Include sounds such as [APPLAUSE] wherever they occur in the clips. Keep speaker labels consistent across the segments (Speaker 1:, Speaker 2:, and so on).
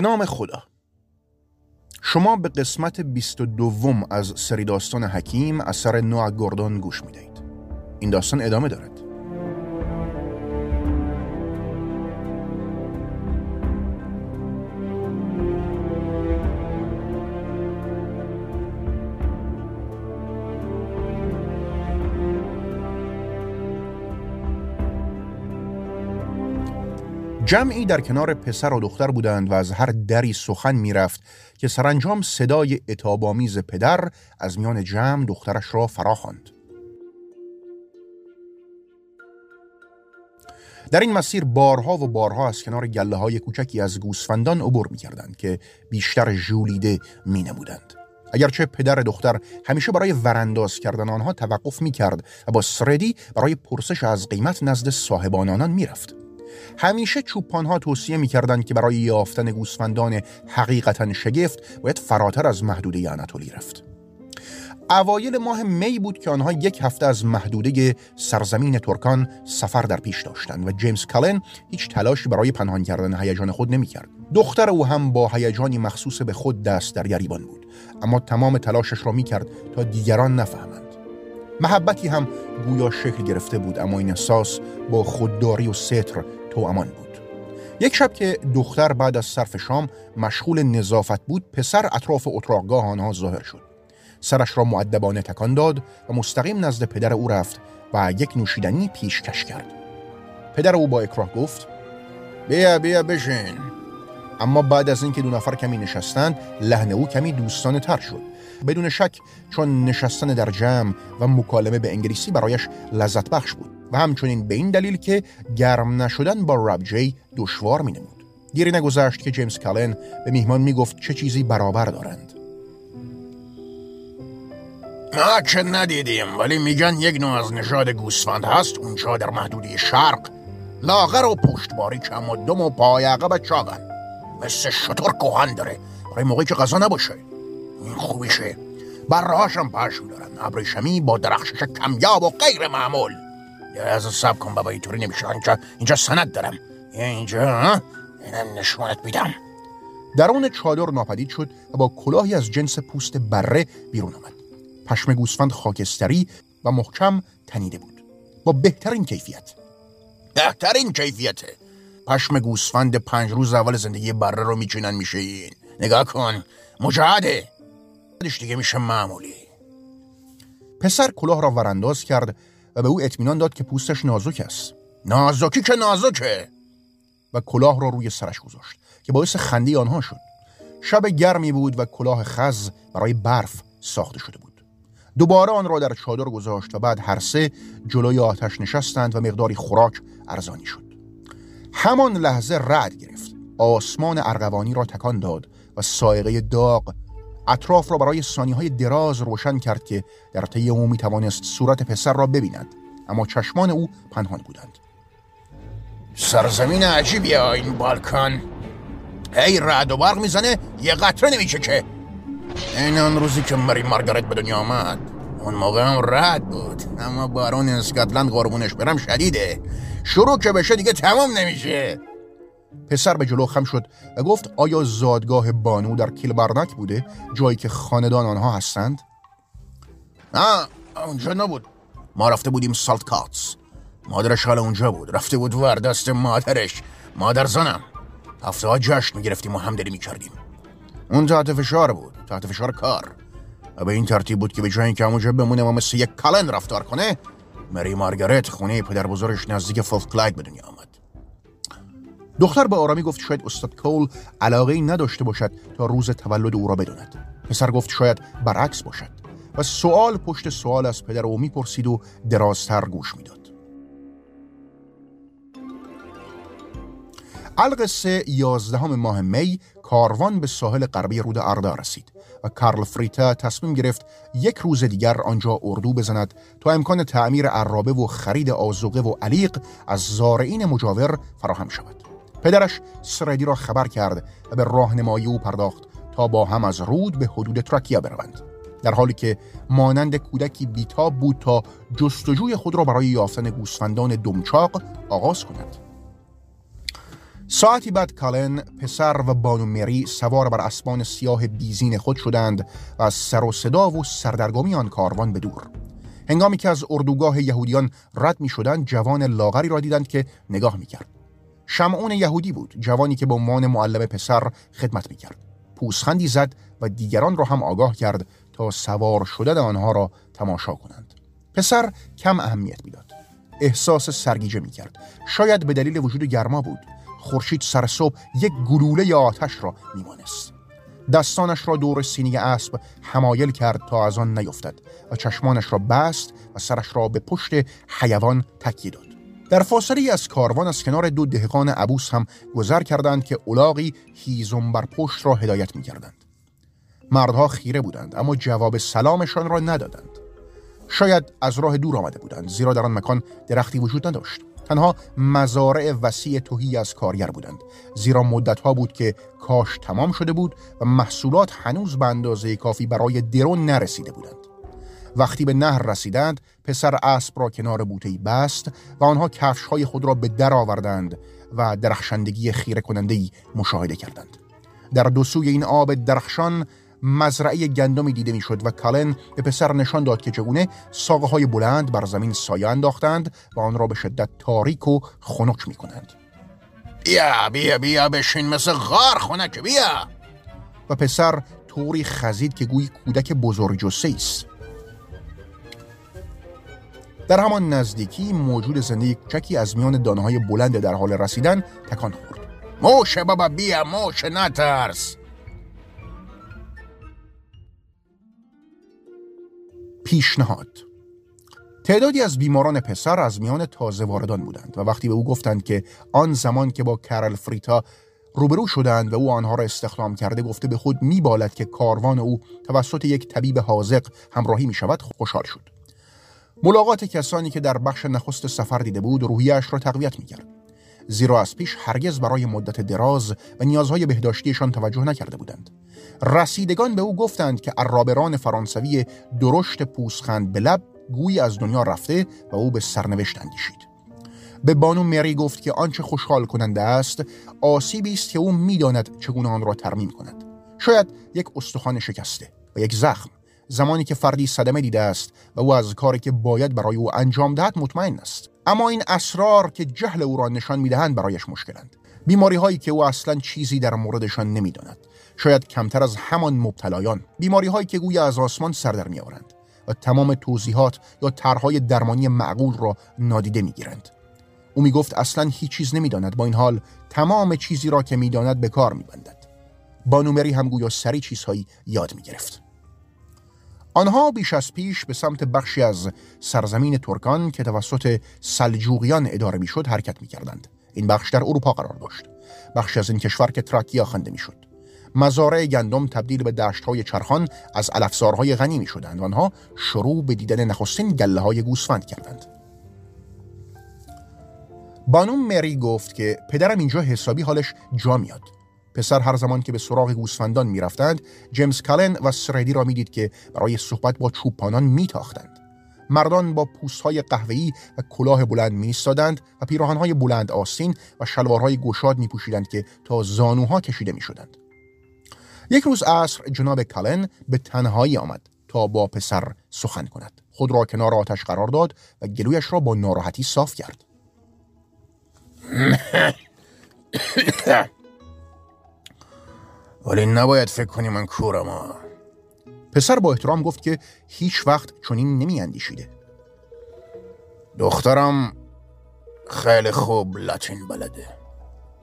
Speaker 1: به نام خدا. شما به قسمت 22 از سری داستان حکیم اثر نوع گوردون گوش می‌دهید. این داستان ادامه دارد. جمعی در کنار پسر و دختر بودند و از هر دری سخن می‌رفت که سرانجام صدای اتابامیز پدر از میان جمع دخترش را فرا خواند. در این مسیر بارها و بارها از کنار گله های کوچکی از گوسفندان عبور می کردند که بیشتر ژولیده می نمودند. اگرچه پدر دختر همیشه برای ورانداز کردن آنها توقف می کرد و با سردی برای پرسش از قیمت نزد صاحبان آنان می رفت. همیشه چوپان توصیه می‌کردند که برای یافتن گوسفندان حقیقتا شگفت باید فراتر از محدوده اناتولی رفت اوایل ماه می بود که آنها یک هفته از محدوده سرزمین ترکان سفر در پیش داشتند و جیمز کالن هیچ تلاشی برای پنهان کردن هیجان خود نمی‌کرد. دختر او هم با هیجانی مخصوص به خود دست در گریبان بود اما تمام تلاشش را می‌کرد تا دیگران نفهمند محبتی هم گویا شکل گرفته بود اما این احساس با خودداری و ستر امان بود. یک شب که دختر بعد از صرف شام مشغول نظافت بود پسر اطراف اتراقگاه آنها ظاهر شد. سرش را معدبانه تکان داد و مستقیم نزد پدر او رفت و یک نوشیدنی پیشکش کرد. پدر او با اکراه گفت بیا بیا بشین. اما بعد از اینکه دو نفر کمی نشستند لحن او کمی دوستانه تر شد. بدون شک چون نشستن در جمع و مکالمه به انگلیسی برایش لذت بخش بود. و همچنین به این دلیل که گرم نشدن با راب جی دشوار می نمود. دیری نگذشت که جیمز کالن به میهمان می گفت چه چیزی برابر دارند.
Speaker 2: ما چه ندیدیم ولی میگن یک نوع از نژاد گوسفند هست اونجا در محدوده شرق. لاغر و پشتباری کم و دم و پای عقب چاقن. مثل شطور کوهن داره برای موقعی که غذا نباشه. این خوبیشه. برهاشم پشم دارن. ابریشمی با درخشش کمیاب و غیر معمول. یه از سب کن بابا اینطوری نمیشه. اینجا اینجا سند دارم. اینجا اینم نشونت میدم.
Speaker 1: درون چادر ناپدید شد و با کلاهی از جنس پوست بره بیرون آمد. پشم گوسفند خاکستری و محکم تنیده بود. با بهترین کیفیت.
Speaker 2: بهترین کیفیته پشم گوسفند پنج روز اول زندگی بره رو میچینن میشه این. نگاه کن. مجاهده. دیگه میشه معمولی.
Speaker 1: پسر کلاه را ورانداز کرد و به او اطمینان داد که پوستش نازک است.
Speaker 2: نازکی که نازکه!
Speaker 1: و کلاه را روی سرش گذاشت که باعث خنده آنها شد. شب گرمی بود و کلاه خز برای برف ساخته شده بود. دوباره آن را در چادر گذاشت و بعد هر سه جلوی آتش نشستند و مقداری خوراک ارزانی شد. همان لحظه رد گرفت. آسمان ارغوانی را تکان داد و سایقه داغ اطراف را برای سانی های دراز روشن کرد که در طی او می توانست صورت پسر را ببیند. اما چشمان او پنهان بودند.
Speaker 2: سرزمین عجیبیه این بالکان. هی رعد و برق می‌زنه یه قطره نمیشه که. این آن روزی که مری مارگارت به دنیا آمد. اون موقع هم رد بود. اما بارون اسکاتلند قربونش برم شدیده. شروع که بشه دیگه تمام نمیشه.
Speaker 1: پسر به جلو خم شد و گفت آیا زادگاه بانو در کیلبرنک بوده؟ جایی که خاندان آنها هستند؟
Speaker 2: نه اونجا نبود. ما رفته بودیم سالت کاتس. مادرش حال اونجا بود. رفته بود ور دست مادرش. مادر زنم. هفته ها جشن می‌گرفتیم و همدلی می‌کردیم. اون تحت فشار بود. تحت فشار کار. و به این ترتیب بود که به جای اینکه همونجا بمونه و مثل یک کلن رفتار کنه مری مارگارت خونه پدر بزرگش نزدیک فولت کلاید به دنیا آمد.
Speaker 1: دختر به آرامی گفت شاید استاد کول علاقه ای نداشته باشد تا روز تولد او را بداند. پسر گفت شاید برعکس باشد و سوال پشت سوال از پدر او می‌پرسید و درازتر گوش می‌داد. القصه یازدهم ماه می کاروان به ساحل غربی رود اردا رسید و کارل فریتا تصمیم گرفت یک روز دیگر آنجا اردو بزند تا امکان تعمیر عرابه و خرید آزوقه و علیق از زارعین مجاور فراهم شود. پدرش سردی را خبر کرد و به راهنمایی او پرداخت تا با هم از رود به حدود تراکیا بروند. در حالی که مانند کودکی بیتاب بود تا جستجوی خود را برای یافتن گوسفندان دمچاق آغاز کند. ساعتی بعد کالن پسر و بانو مری سوار بر اسبان سیاه بیزین خود شدند و از سر و صدا و سردرگمی آن کاروان به دور. هنگامی که از اردوگاه یهودیان رد می شدند جوان لاغری را دیدند که نگاه می کرد شمعون یهودی بود جوانی که به عنوان معلم پسر خدمت می کرد پوسخندی زد و دیگران را هم آگاه کرد تا سوار شدن آنها را تماشا کنند. پسر کم اهمیت می‌داد. احساس سرگیجه می کرد شاید به دلیل وجود گرما بود. خورشید سر صبح یک گلوله آتش را میمانست. دستانش را دور سینی اسب حمایل کرد تا از آن نیفتد و چشمانش را بست و سرش را به پشت حیوان تکیه داد. در فاصله از کاروان از کنار دو دهقان عبوس هم گذر کردند که اولاغی هیزم بر پشت را هدایت می کردند. مردها خیره بودند اما جواب سلامشان را ندادند. شاید از راه دور آمده بودند زیرا در آن مکان درختی وجود نداشت. تنها مزارع وسیع توهی از کارگر بودند زیرا مدتها بود که کاش تمام شده بود و محصولات هنوز به اندازه کافی برای درون نرسیده بودند وقتی به نهر رسیدند پسر اسب را کنار بوتهی بست و آنها کفش های خود را به در آوردند و درخشندگی خیره کنندهی مشاهده کردند. در دو سوی این آب درخشان مزرعه گندمی دیده می‌شد و کالن به پسر نشان داد که چگونه ساقه های بلند بر زمین سایه انداختند و آن را به شدت تاریک و خنک می کنند
Speaker 2: بیا بیا بیا بشین مثل غار خنک بیا!
Speaker 1: و پسر طوری خزید که گویی کودک بزرگ جسه است در همان نزدیکی موجود زنده کوچکی از میان دانه های بلند در حال رسیدن تکان خورد.
Speaker 2: موشه بابا بیا موشه نترس.
Speaker 1: پیشنهاد. تعدادی از بیماران پسر از میان تازه واردان بودند و وقتی به او گفتند که آن زمان که با کرل فریتا روبرو شدند و او آنها را استخدام کرده گفته به خود میبالد که کاروان او توسط یک طبیب حاضق همراهی می شود خوشحال شد. ملاقات کسانی که در بخش نخست سفر دیده بود روحیش را تقویت می کرد زیرا از پیش هرگز برای مدت دراز و نیازهای بهداشتیشان توجه نکرده بودند. رسیدگان به او گفتند که عرابران فرانسوی درشت پوسخند به لب گویی از دنیا رفته و او به سرنوشت اندیشید. به بانو مری گفت که آنچه خوشحال کننده است آسیبی است که او می‌داند چگونه آن را ترمیم کند. شاید یک استخوان شکسته و یک زخم. زمانی که فردی صدمه دیده است و او از کاری که باید برای او انجام دهد مطمئن است. اما این اسرار که جهل او را نشان می‌دهند برایش مشکلند. بیماری هایی که او اصلا چیزی در موردشان نمی‌داند. شاید کمتر از همان مبتلایان. بیماری هایی که گویا از آسمان سر در میآورند و تمام توضیحات یا طرحهای درمانی معقول را نادیده می‌گیرند. او می‌گفت اصلا هیچ چیز نمی‌داند. با این حال تمام چیزی را که می‌داند به کار میبندد. بانومری هم گویا سری چیزهایی یاد می‌گرفت. آنها بیش از پیش به سمت بخشی از سرزمین ترکان که توسط سلجوقیان اداره می‌شد حرکت می‌کردند. این بخش در اروپا قرار داشت. بخشی از این کشور که تراکیا خنده می‌شد. مزارع گندم تبدیل به دشتهای چرخان از علفزارهای غنی می شدند و آنها شروع به دیدن نخستین گله های گوسفند کردند. بانوم مری گفت که پدرم اینجا حسابی حالش جا میاد. پسر هر زمان که به سراغ گوسفندان می‌رفتند جیمز کالن و سردی را می‌دید که برای صحبت با چوپانان میتاختند. مردان با پوستهای قهوه‌ای و کلاه بلند میستادند و پیراهنهای بلند آستین و شلوارهای گشاد میپوشیدند که تا زانوها کشیده می‌شدند. یک روز عصر جناب کالن به تنهایی آمد تا با پسر سخن کند. خود را کنار آتش قرار داد و گلویش را با ناراحتی صاف کرد. [COUGHS]
Speaker 2: ولی نباید فکر کنی من کورم
Speaker 1: پسر با احترام گفت که هیچ وقت چنین نمی اندیشیده.
Speaker 2: دخترم خیلی خوب لاتین بلده.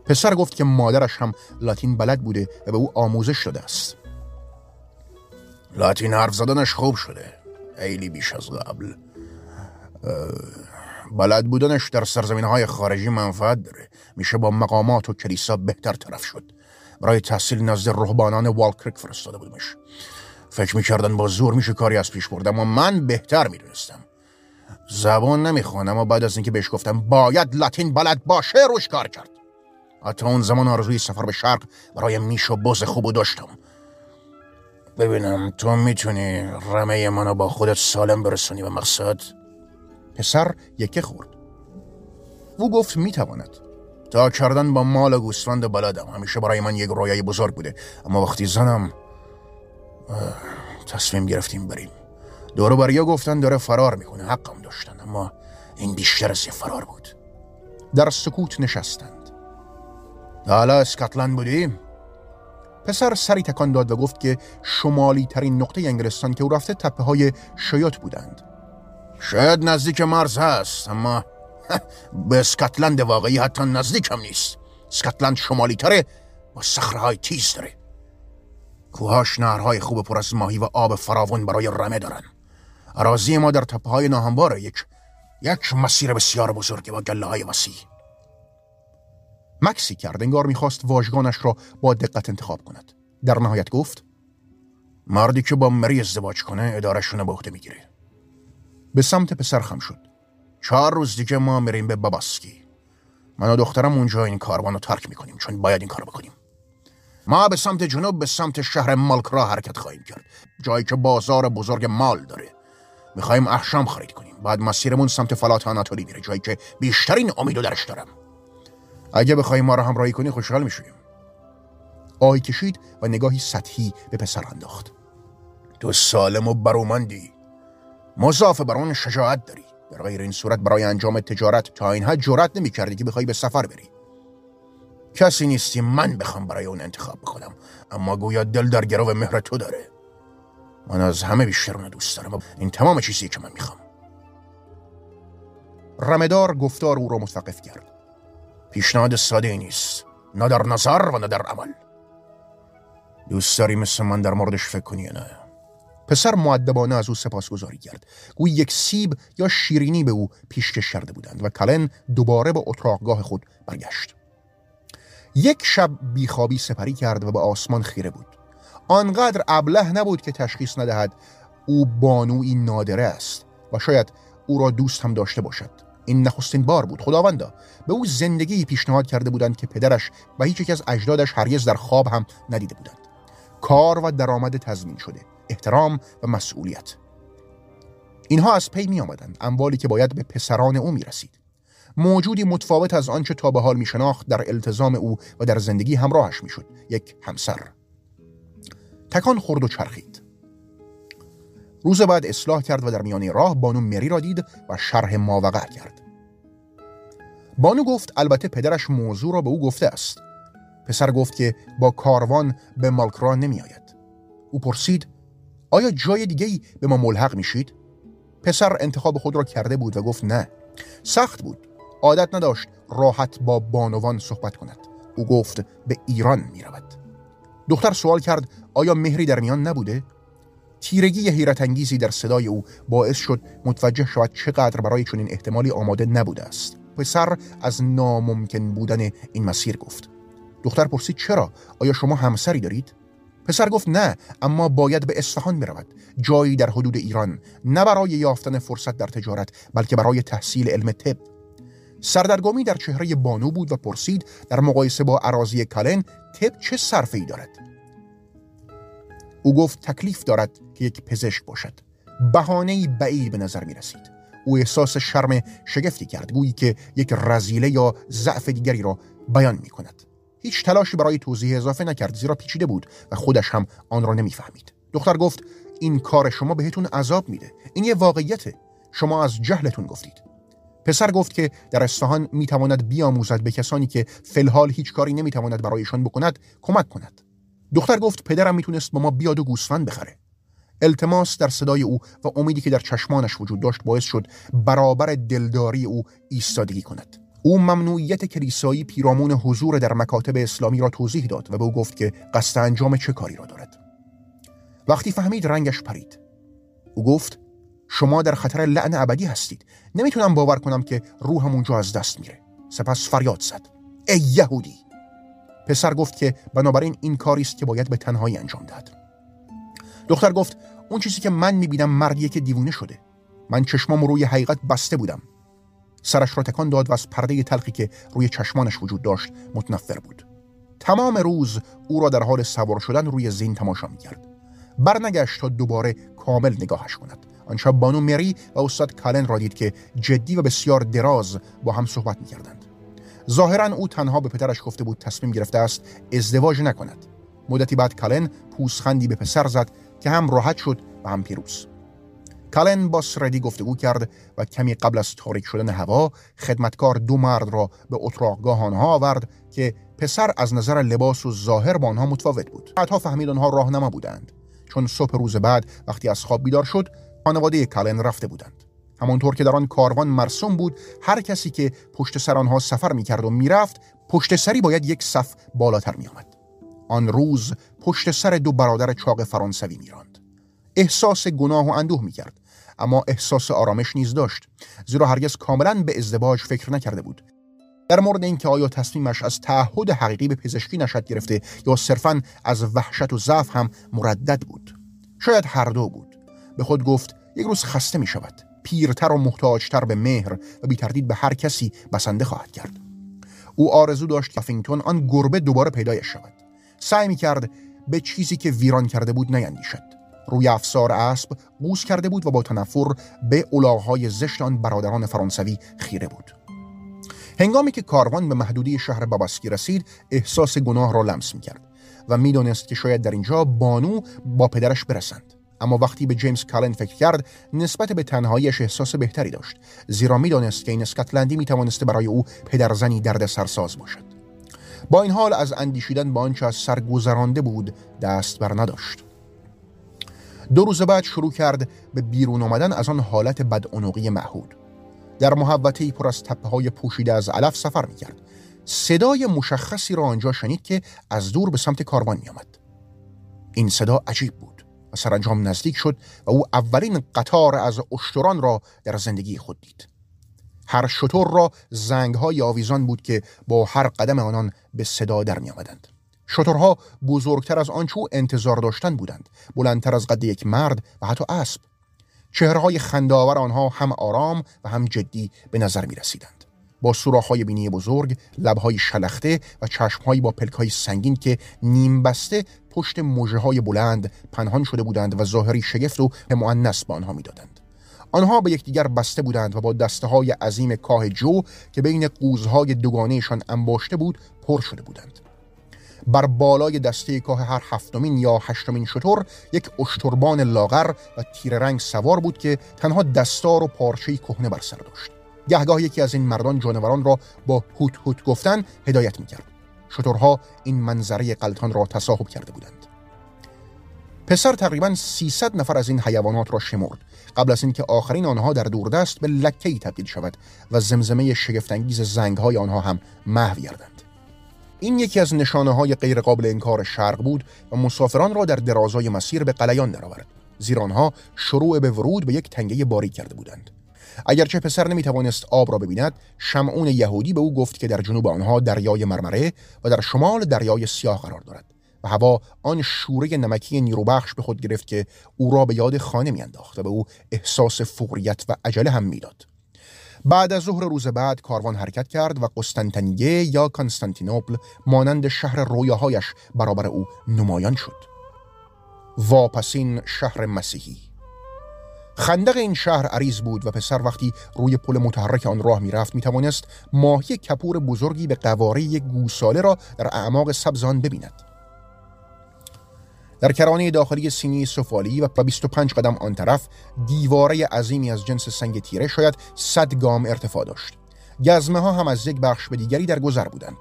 Speaker 1: پسر گفت که مادرش هم لاتین بلد بوده و به او آموزش داده است.
Speaker 2: لاتین حرف زدنش خوب شده خیلی بیش از قبل. بلد بودنش در سرزمین های خارجی منفعت داره. میشه با مقامات و کلیسا بهتر طرف شد. برای تحصیل نزد رهبانان والکریک فرستاده بودمش. فکر می‌کردن با زور میشه کاری از پیش برد اما من بهتر می‌دونستم. زبان نمی‌خوانم اما بعد از اینکه بهش گفتم باید لاتین بلد باشه روش کار کرد. حتی اون زمان آرزوی سفر به شرق برای میش و بز خوب داشتم. ببینم تو می‌تونی رمه منو با خودت سالم برسونی به مقصد؟
Speaker 1: پسر یکه خورد. او گفت می‌تواند.
Speaker 2: تا کردن با مال گوسفند بلدم همیشه برای من یک رویای بزرگ بوده. اما وقتی زنم تصمیم گرفتیم بریم. دورو بریا گفتن داره فرار می‌کنه. حقم داشتن اما این بیشتر از فرار بود.
Speaker 1: در سکوت نشستند.
Speaker 2: حالا اسکاتلند بودیم.
Speaker 1: پسر سری تکان داد و گفت که شمالی ترین نقطه انگلستان که او رفته تپه های شیات بودند.
Speaker 2: شاید نزدیک مرز هست اما [LAUGHS] به اسکاتلند واقعی حتی نزدیک هم نیست. اسکاتلند شمالی تره با صخره تیز داره. کوهاش نهرهای خوب پر از ماهی و آب فراون برای رمه دارن. اراضی ما در تپه های ناهموار یک یک مسیر بسیار بزرگی با گله های وسیع.
Speaker 1: مکسی کرد انگار می‌خواست واژگانش را با دقت انتخاب کند. در نهایت گفت
Speaker 2: مردی که با مری ازدواج کنه ادارشون به عهده می‌گیره.
Speaker 1: به سمت پسر خم شد.
Speaker 2: چهار روز دیگه ما میریم به باباسکی. من و دخترم اونجا این کاروان رو ترک می‌کنیم چون باید این کار بکنیم. ما به سمت جنوب به سمت شهر مالکرا حرکت خواهیم کرد. جایی که بازار بزرگ مال داره. می‌خوایم احشام خرید کنیم. بعد مسیرمون سمت فلات آناتولی میره جایی که بیشترین امیدو درش دارم. اگه بخوایم ما رو همراهی کنی خوشحال می‌شویم.
Speaker 1: آهی کشید و نگاهی سطحی به پسر انداخت.
Speaker 2: تو سالم و برومندی. مضاف بر اون شجاعت داری. در غیر این صورت برای انجام تجارت تا اینها جرأت نمی کردی که بخوای به سفر بری. کسی نیستی من بخوام برای اون انتخاب بکنم اما گویا دل در گرو مهر تو داره. من از همه بیشتر اون دوست دارم. این تمام چیزی که من می‌خوام.
Speaker 1: رمدار گفتار او را متوقف کرد.
Speaker 2: پیشنهاد ساده نیست. نه در نظر و نه در عمل. دوست داری مثل من در موردش فکر کنی نه؟
Speaker 1: پسر معدبانه از او سپاسگزاری کرد. گویی یک سیب یا شیرینی به او پیشکش کرده بودند و کلن دوباره به اتراقگاه خود برگشت. یک شب بیخوابی سپری کرد و به آسمان خیره بود. آنقدر ابله نبود که تشخیص ندهد او بانوی نادره است و شاید او را دوست هم داشته باشد. این نخستین بار بود. خداوندا به او زندگی پیشنهاد کرده بودند که پدرش و هیچ یک از اجدادش هرگز در خواب هم ندیده بودند. کار و درآمد تضمین شده. احترام و مسئولیت. اینها از پی می آمدند اموالی که باید به پسران او می رسید موجودی متفاوت از آنچه تا به حال می شناخت در التزام او و در زندگی همراهش می شد یک همسر. تکان خورد و چرخید. روز بعد اصلاح کرد و در میان راه بانو مری را دید و شرح ماوقع کرد. بانو گفت البته پدرش موضوع را به او گفته است. پسر گفت که با کاروان به مالکرا نمی آید او پرسید آیا جای دیگه به ما ملحق میشید؟ پسر انتخاب خود را کرده بود و گفت نه. سخت بود. عادت نداشت راحت با بانوان صحبت کند. او گفت به ایران می رود دختر سوال کرد آیا مهری در میان نبوده؟ تیرگی حیرت انگیزی در صدای او باعث شد متوجه شود چقدر برای چنین احتمالی آماده نبوده است. پسر از ناممکن بودن این مسیر گفت. دختر پرسید چرا؟ آیا شما همسری دارید؟ پسر گفت نه اما باید به اصفهان برود. جایی در حدود ایران نه برای یافتن فرصت در تجارت بلکه برای تحصیل علم طب. سردرگمی در چهره بانو بود و پرسید در مقایسه با عراضی کلن طب چه صرفه دارد؟ او گفت تکلیف دارد که یک پزشک باشد. بهانه بعید به نظر می رسید او احساس شرم شگفتی کرد گویی که یک رزیله یا ضعف دیگری را بیان می کند هیچ تلاشی برای توضیح اضافه نکرد زیرا پیچیده بود و خودش هم آن را نمی‌فهمید. دختر گفت این کار شما بهتون عذاب میده. این یه واقعیته شما از جهلتون گفتید. پسر گفت که در اصفهان می‌تواند بیاموزد به کسانی که فلحال هیچ کاری نمی‌تواند برایشان بکند کمک کند. دختر گفت پدرم می‌تونست با ما بیاد و گوسفند بخره. التماس در صدای او و امیدی که در چشمانش وجود داشت باعث شد برابر دلداری او ایستادگی کند. او ممنوعیت کلیسایی پیرامون حضور در مکاتب اسلامی را توضیح داد و به او گفت که قصد انجام چه کاری را دارد. وقتی فهمید رنگش پرید. او گفت شما در خطر لعن ابدی هستید. نمی‌تونم باور کنم که روحم اونجا از دست میره. سپس فریاد زد. ای یهودی! پسر گفت که بنابراین این کاری است که باید به تنهایی انجام دهد. دختر گفت اون چیزی که من می‌بینم مردیه که دیوونه شده. من چشمام روی حقیقت بسته بودم. سرش را تکان داد و از پرده تلخی که روی چشمانش وجود داشت متنفر بود. تمام روز او را در حال سوار شدن روی زین تماشا می‌کرد. برنگشت تا دوباره کامل نگاهش کند. آن شب بانو مری و استاد کالن را دید که جدی و بسیار دراز با هم صحبت می‌کردند. ظاهرا او تنها به پدرش گفته بود تصمیم گرفته است ازدواج نکند. مدتی بعد کالن پوسخندی به پسر زد که هم راحت شد و هم پیروز. کالن با سردی گفتگو کرد و کمی قبل از تاریک شدن هوا خدمتکار دو مرد را به اتراقگاه آنها آورد که پسر از نظر لباس و ظاهر با آنها متفاوت بود. بعدها فهمید آنها راهنما بودند. چون صبح روز بعد وقتی از خواب بیدار شد خانواده کالن رفته بودند. همانطور که در آن کاروان مرسوم بود هر کسی که پشت سر آنها سفر می‌کرد و می‌رفت پشت سری باید یک صف بالاتر میآمد. آن روز پشت سر دو برادر چاق فرانسوی میراند. احساس گناه و اندوه می‌کرد. اما احساس آرامش نیز داشت زیرا هرگز کاملا به ازدواج فکر نکرده بود. در مورد اینکه آیا تصمیمش از تعهد حقیقی به پزشکی نشد گرفته یا صرفا از وحشت و ضعف هم مردد بود. شاید هر دو بود. به خود گفت یک روز خسته می شود پیرتر و محتاجتر به مهر و بی تردید به هر کسی بسنده خواهد کرد. او آرزو داشت که فینگتون آن گربه دوباره پیدایش شود. سعی می کرد به چیزی که ویران کرده بود نیندیشد. روی افسار اسب قوس کرده بود و با تنفر به الاغهای زشت آن برادران فرانسوی خیره بود. هنگامی که کاروان به محدودی شهر باباسکی رسید احساس گناه را لمس می کرد و می‌دانست که شاید در اینجا بانو با پدرش برسند. اما وقتی به جیمز کالن فکر کرد نسبت به تنهاییش احساس بهتری داشت زیرا می‌دانست که این اسکاتلندی می توانسته برای او پدرزنی درد سرساز باشد. با این حال از اندیشیدن با آنچه از سر بود دست بر نداشت. دو روز بعد شروع کرد به بیرون آمدن از آن حالت بدعنقی معهود در محوطه پر از تپه های پوشیده از علف سفر می کرد. صدای مشخصی را آنجا شنید که از دور به سمت کاروان می آمد. این صدا عجیب بود و سرانجام نزدیک شد و او اولین قطار از اشتران را در زندگی خود دید. هر شطور را زنگ های آویزان بود که با هر قدم آنان به صدا در می آمدند. شطورها بزرگتر از آنچه انتظار داشتن بودند بلندتر از قد یک مرد و حتی اسب چهرهای خنداور آنها هم آرام و هم جدی به نظر می رسیدند. با سوراخ‌های بینی بزرگ، لبهای شلخته و چشمهایی با پلکهای سنگین که نیم بسته پشت موجه های بلند پنهان شده بودند و ظاهری شگفت و مؤنث به آنها می‌دادند. آنها به یکدیگر بسته بودند و با دسته های عظیم کاه جو که بین قوزهای دوگانهشان انباشته بود پر شده بودند. بر بالای دسته کاه هر هفتمین یا هشتمین شطور یک اشتربان لاغر و تیر رنگ سوار بود که تنها دستار و پارچه کهنه بر سر داشت. گهگاه یکی از این مردان جانوران را با هوت هوت گفتن هدایت می‌کرد. شطورها این منظره قلتان را تصاحب کرده بودند. پسر تقریبا 300 نفر از این حیوانات را شمرد. قبل از اینکه آخرین آنها در دوردست به لکه‌ای تبدیل شود و زمزمه شگفتانگیز زنگهای آنها هم محو گردند این یکی از نشانه های غیر قابل انکار شرق بود و مسافران را در درازای مسیر به قلیان درآورد. زیرا آنها شروع به ورود به یک تنگه باری کرده بودند. اگرچه پسر نمی توانست آب را ببیند شمعون یهودی به او گفت که در جنوب آنها دریای مرمره و در شمال دریای سیاه قرار دارد و هوا آن شوره نمکی نیروبخش به خود گرفت که او را به یاد خانه میانداخت و به او احساس فوریت و عجله هم می‌داد. بعد از ظهر روز بعد کاروان حرکت کرد و قسطنطنیه یا کنستانتینوپل مانند شهر رویاهایش برابر او نمایان شد. واپسین شهر مسیحی. خندق این شهر عریض بود و پسر وقتی روی پل متحرک آن راه می‌رفت می‌توانست ماهی کپور بزرگی به قواره گوساله را در اعماق سبزان ببیند. در کرانه داخلی سینی سفالی و 25 قدم آن طرف دیواره عظیمی از جنس سنگ تیره شاید 100 گام ارتفاع داشت. گزمه ها هم از یک بخش به دیگری در گذر بودند.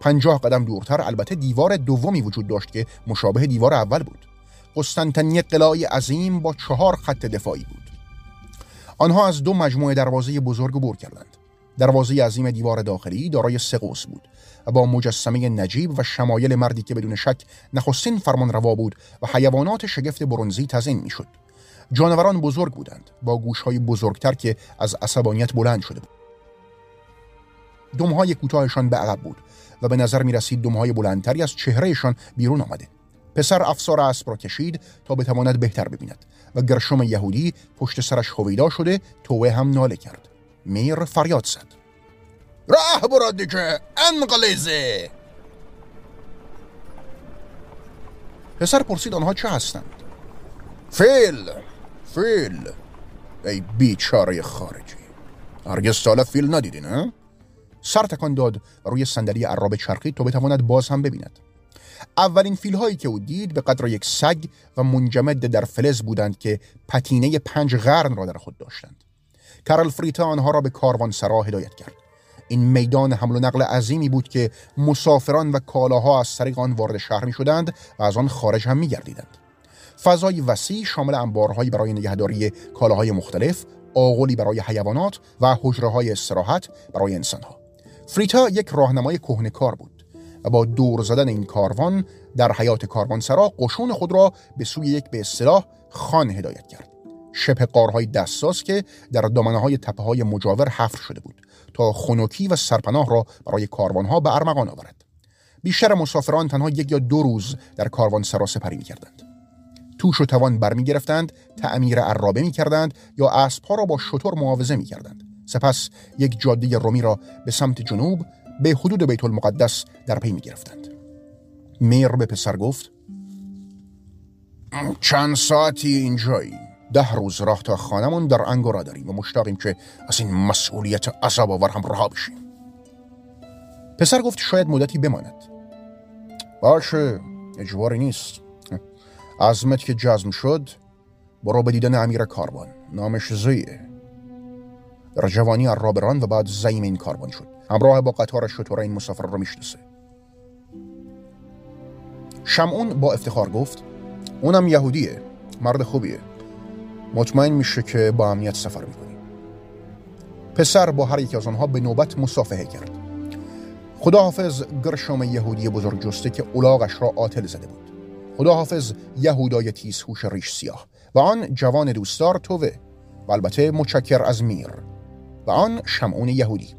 Speaker 1: پنجاه قدم دورتر البته دیوار دومی وجود داشت که مشابه دیوار اول بود. قسطنطنیه قلعه عظیم با چهار خط دفاعی بود. آنها از دو مجموعه دروازه بزرگ بور کردند. دروازه عظیم دیوار داخلی دارای سه قوس بود و با مجسمه نجیب و شمایل مردی که بدون شک نخستین فرمان روا بود و حیوانات شگفت برونزی تزین می‌شد. جانوران بزرگ بودند با گوشهای بزرگتر که از عصبانیت بلند شده بود. دمهای کوتاهشان به عقب بود و به نظر می رسید دمهای بلندتری از چهرهشان بیرون آمده. پسر افسار اسب را کشید تا بتواند بهتر ببیند و گرشم یهودی پشت سرش هویدا شده توه هم ناله کرد. میر فریاد زد.
Speaker 2: راه برو دیگه انقلیزه
Speaker 1: پسر پرسید آنها چه هستند.
Speaker 2: فیل فیل ای بیچاره خارجی. هرگز سال فیل ندیدی نه؟
Speaker 1: سر تکان داد روی صندلی عراب چرخی تا بتواند باز هم ببیند. اولین فیل هایی که او دید به قدر یک سگ و منجمد در فلز بودند که پتینه پنج قرن را در خود داشتند. کرل فریتا آنها را به کاروان سرا هدایت کرد این میدان حمل و نقل عظیمی بود که مسافران و کالاها از طریق آن وارد شهر می شدند و از آن خارج هم می گردیدند. فضای وسیع شامل انبارهایی برای نگهداری کالاهای مختلف، آغلی برای حیوانات و حجره های استراحت برای انسانها. فریتا یک راهنمای کار بود و با دور زدن این کاروان در حیات کاروانسرا قشون خود را به سوی یک به اصطلاح خان هدایت کرد. شبه قارهای دستاس که در دامنه های تپه های مجاور حفر شده بود تا خنوکی و سرپناه را برای کاروانها به ارمغان آورد بیشتر مسافران تنها یک یا دو روز در کاروان سرا سپری می کردند. توش و توان برمی گرفتند، تعمیر عرابه می کردند یا اسبها را با شطور معاوضه می کردند. سپس یک جاده رومی را به سمت جنوب به حدود بیت المقدس در پی می گرفتند. میر به پسر گفت
Speaker 2: چند ساعتی اینجایی
Speaker 1: ده روز راه تا خانمون در انگورا داریم و مشتاقیم که از این مسئولیت عذاب آور هم رها بشیم. پسر گفت شاید مدتی بماند.
Speaker 2: باشه اجواری نیست. عظمت که جزم شد برو به دیدن امیر کاربان نامش زیه.
Speaker 1: در جوانی عرابران و بعد زیم این کاربان شد. همراه با قطار شطور این مسافر را می‌شناسه. شمعون با افتخار گفت اونم یهودیه. مرد خوبیه. مطمئن میشه که با امنیت سفر می‌کنیم. پسر با هر یک از آنها به نوبت مصافحه کرد. خداحافظ گرشام یهودی بزرگ جسته که اولاغش را آتل زده بود. خداحافظ یهودای تیزهوش ریش سیاه و آن جوان دوستدار توه و البته مچکر از میر و آن شمعون یهودی.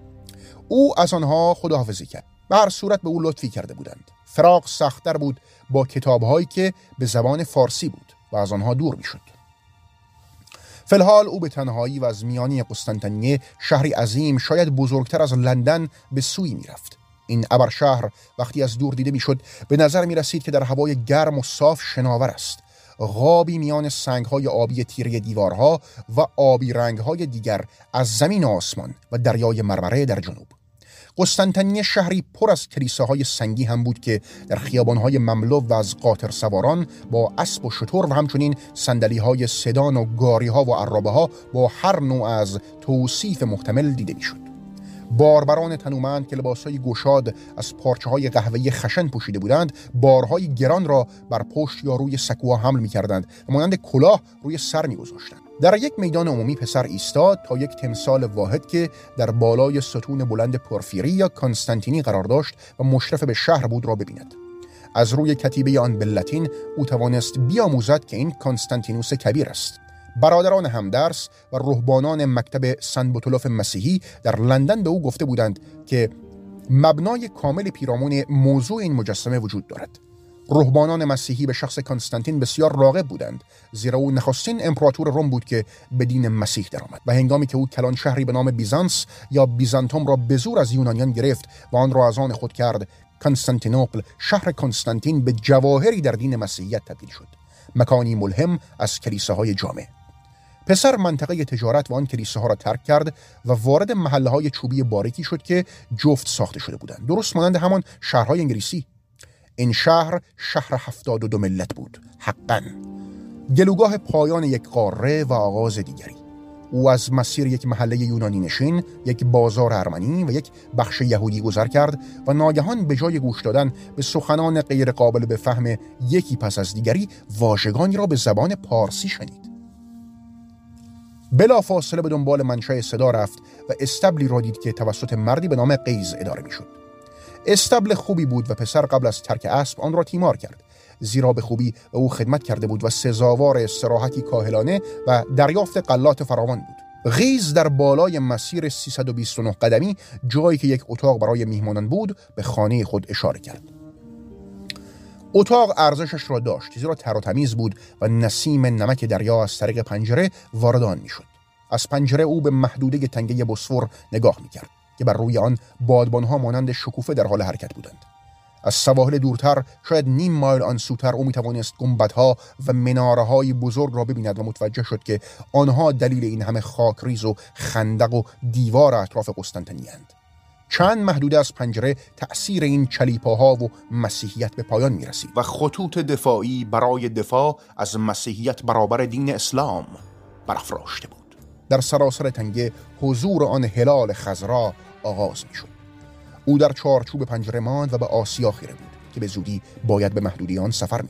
Speaker 1: او از آنها خداحافظی کرد به هر صورت به او لطفی کرده بودند. فراق سختتر بود با کتابهایی که به زبان فارسی بود و از آنها دور می‌شد. فلحال او به تنهایی و از میانی قسطنطنیه شهری عظیم شاید بزرگتر از لندن به سوی می‌رفت. این ابر شهر وقتی از دور دیده می‌شد به نظر می رسید که در هوای گرم و صاف شناور است. غابی میان سنگهای آبی تیره دیوارها و آبی رنگهای دیگر از زمین آسمان و دریای مرمره در جنوب. قسطنطنیه شهری پر از کلیساهای سنگی هم بود که در خیابانهای مملو و از قاطر سواران با اسب و شطور و همچنین سندلی های سدان و گاری ها و عرابه ها با هر نوع از توصیف محتمل دیده می‌شد. باربران تنومند که لباسهای گشاد از پارچه های قهوه‌ای خشن پوشیده بودند بارهای گران را بر پشت یا روی سکوها حمل می کردند و مانند کلاه روی سر می گذاشتند. در یک میدان عمومی پسر ایستاد تا یک تمثال واحد که در بالای ستون بلند پورفیری یا کانستانتینی قرار داشت و مشرف به شهر بود را ببیند. از روی کتیبه آن به لاتین او توانست بیاموزد که این کانستانتینوس کبیر است. برادران همدرس و رهبانان مکتب سن بوتولوف مسیحی در لندن به او گفته بودند که مبنای کامل پیرامون موضوع این مجسمه وجود دارد. رهبانان مسیحی به شخص کنستانتین بسیار راغب بودند زیرا او نخستین امپراتور روم بود که به دین مسیح درآمد و هنگامی که او کلان شهری به نام بیزانس یا بیزانتوم را به زور از یونانیان گرفت و آن را از آن خود کرد کنستانتینوپل شهر کنستانتین به جواهری در دین مسیحیت تبدیل شد. مکانی ملهم از کلیساهای جامع. پسر منطقه تجارت و آن کلیساها را ترک کرد و وارد محله های چوبی باریکی شد که جفت ساخته شده بودند. درست مانند همان شهرهای انگلیسی. این شهر شهر هفتاد و دو ملت بود. حقا. گلوگاه پایان یک قاره و آغاز دیگری. او از مسیر یک محله یونانی نشین یک بازار ارمنی و یک بخش یهودی گذر کرد و ناگهان به جای گوش دادن به سخنان غیر قابل به فهم یکی پس از دیگری واژگانی را به زبان پارسی شنید. بلا فاصله به دنبال منشأ صدا رفت و استبلی را دید که توسط مردی به نام قیز اداره می‌شد. استبل خوبی بود و پسر قبل از ترک اسب آن را تیمار کرد. زیرا به خوبی به او خدمت کرده بود و سزاوار استراحتی کاهلانه و دریافت قلات فراوان بود. غیز در بالای مسیر 329 قدمی جایی که یک اتاق برای میهمانان بود به خانه خود اشاره کرد. اتاق ارزشش را داشت زیرا تر و تمیز بود و نسیم نمک دریا از طریق پنجره واردان می‌شد. از پنجره او به محدوده تنگه بسفور نگاه می‌کرد. که بر روی آن بادبانها مانند شکوفه در حال حرکت بودند. از سواحل دورتر شاید نیم مایل آن سوتر او می‌توانست گنبدها و مناره های بزرگ را ببیند و متوجه شد که آنها دلیل این همه خاکریز و خندق و دیوار اطراف قسطنطنیه چند محدوده از پنجره تأثیر این چلیپاها و مسیحیت به پایان می رسید
Speaker 2: و خطوط دفاعی برای دفاع از مسیحیت برابر دین اسلام برافراشته بود.
Speaker 1: در سراسر تنگه حضور آن هلال خزرا آغاز می شد او در چارچوب پنجره ماند و به آسیا خیره بود که به زودی باید به محدودیان سفر می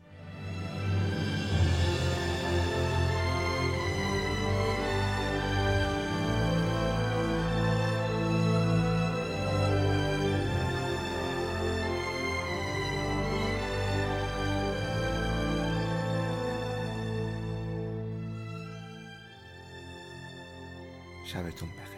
Speaker 3: 特别重要。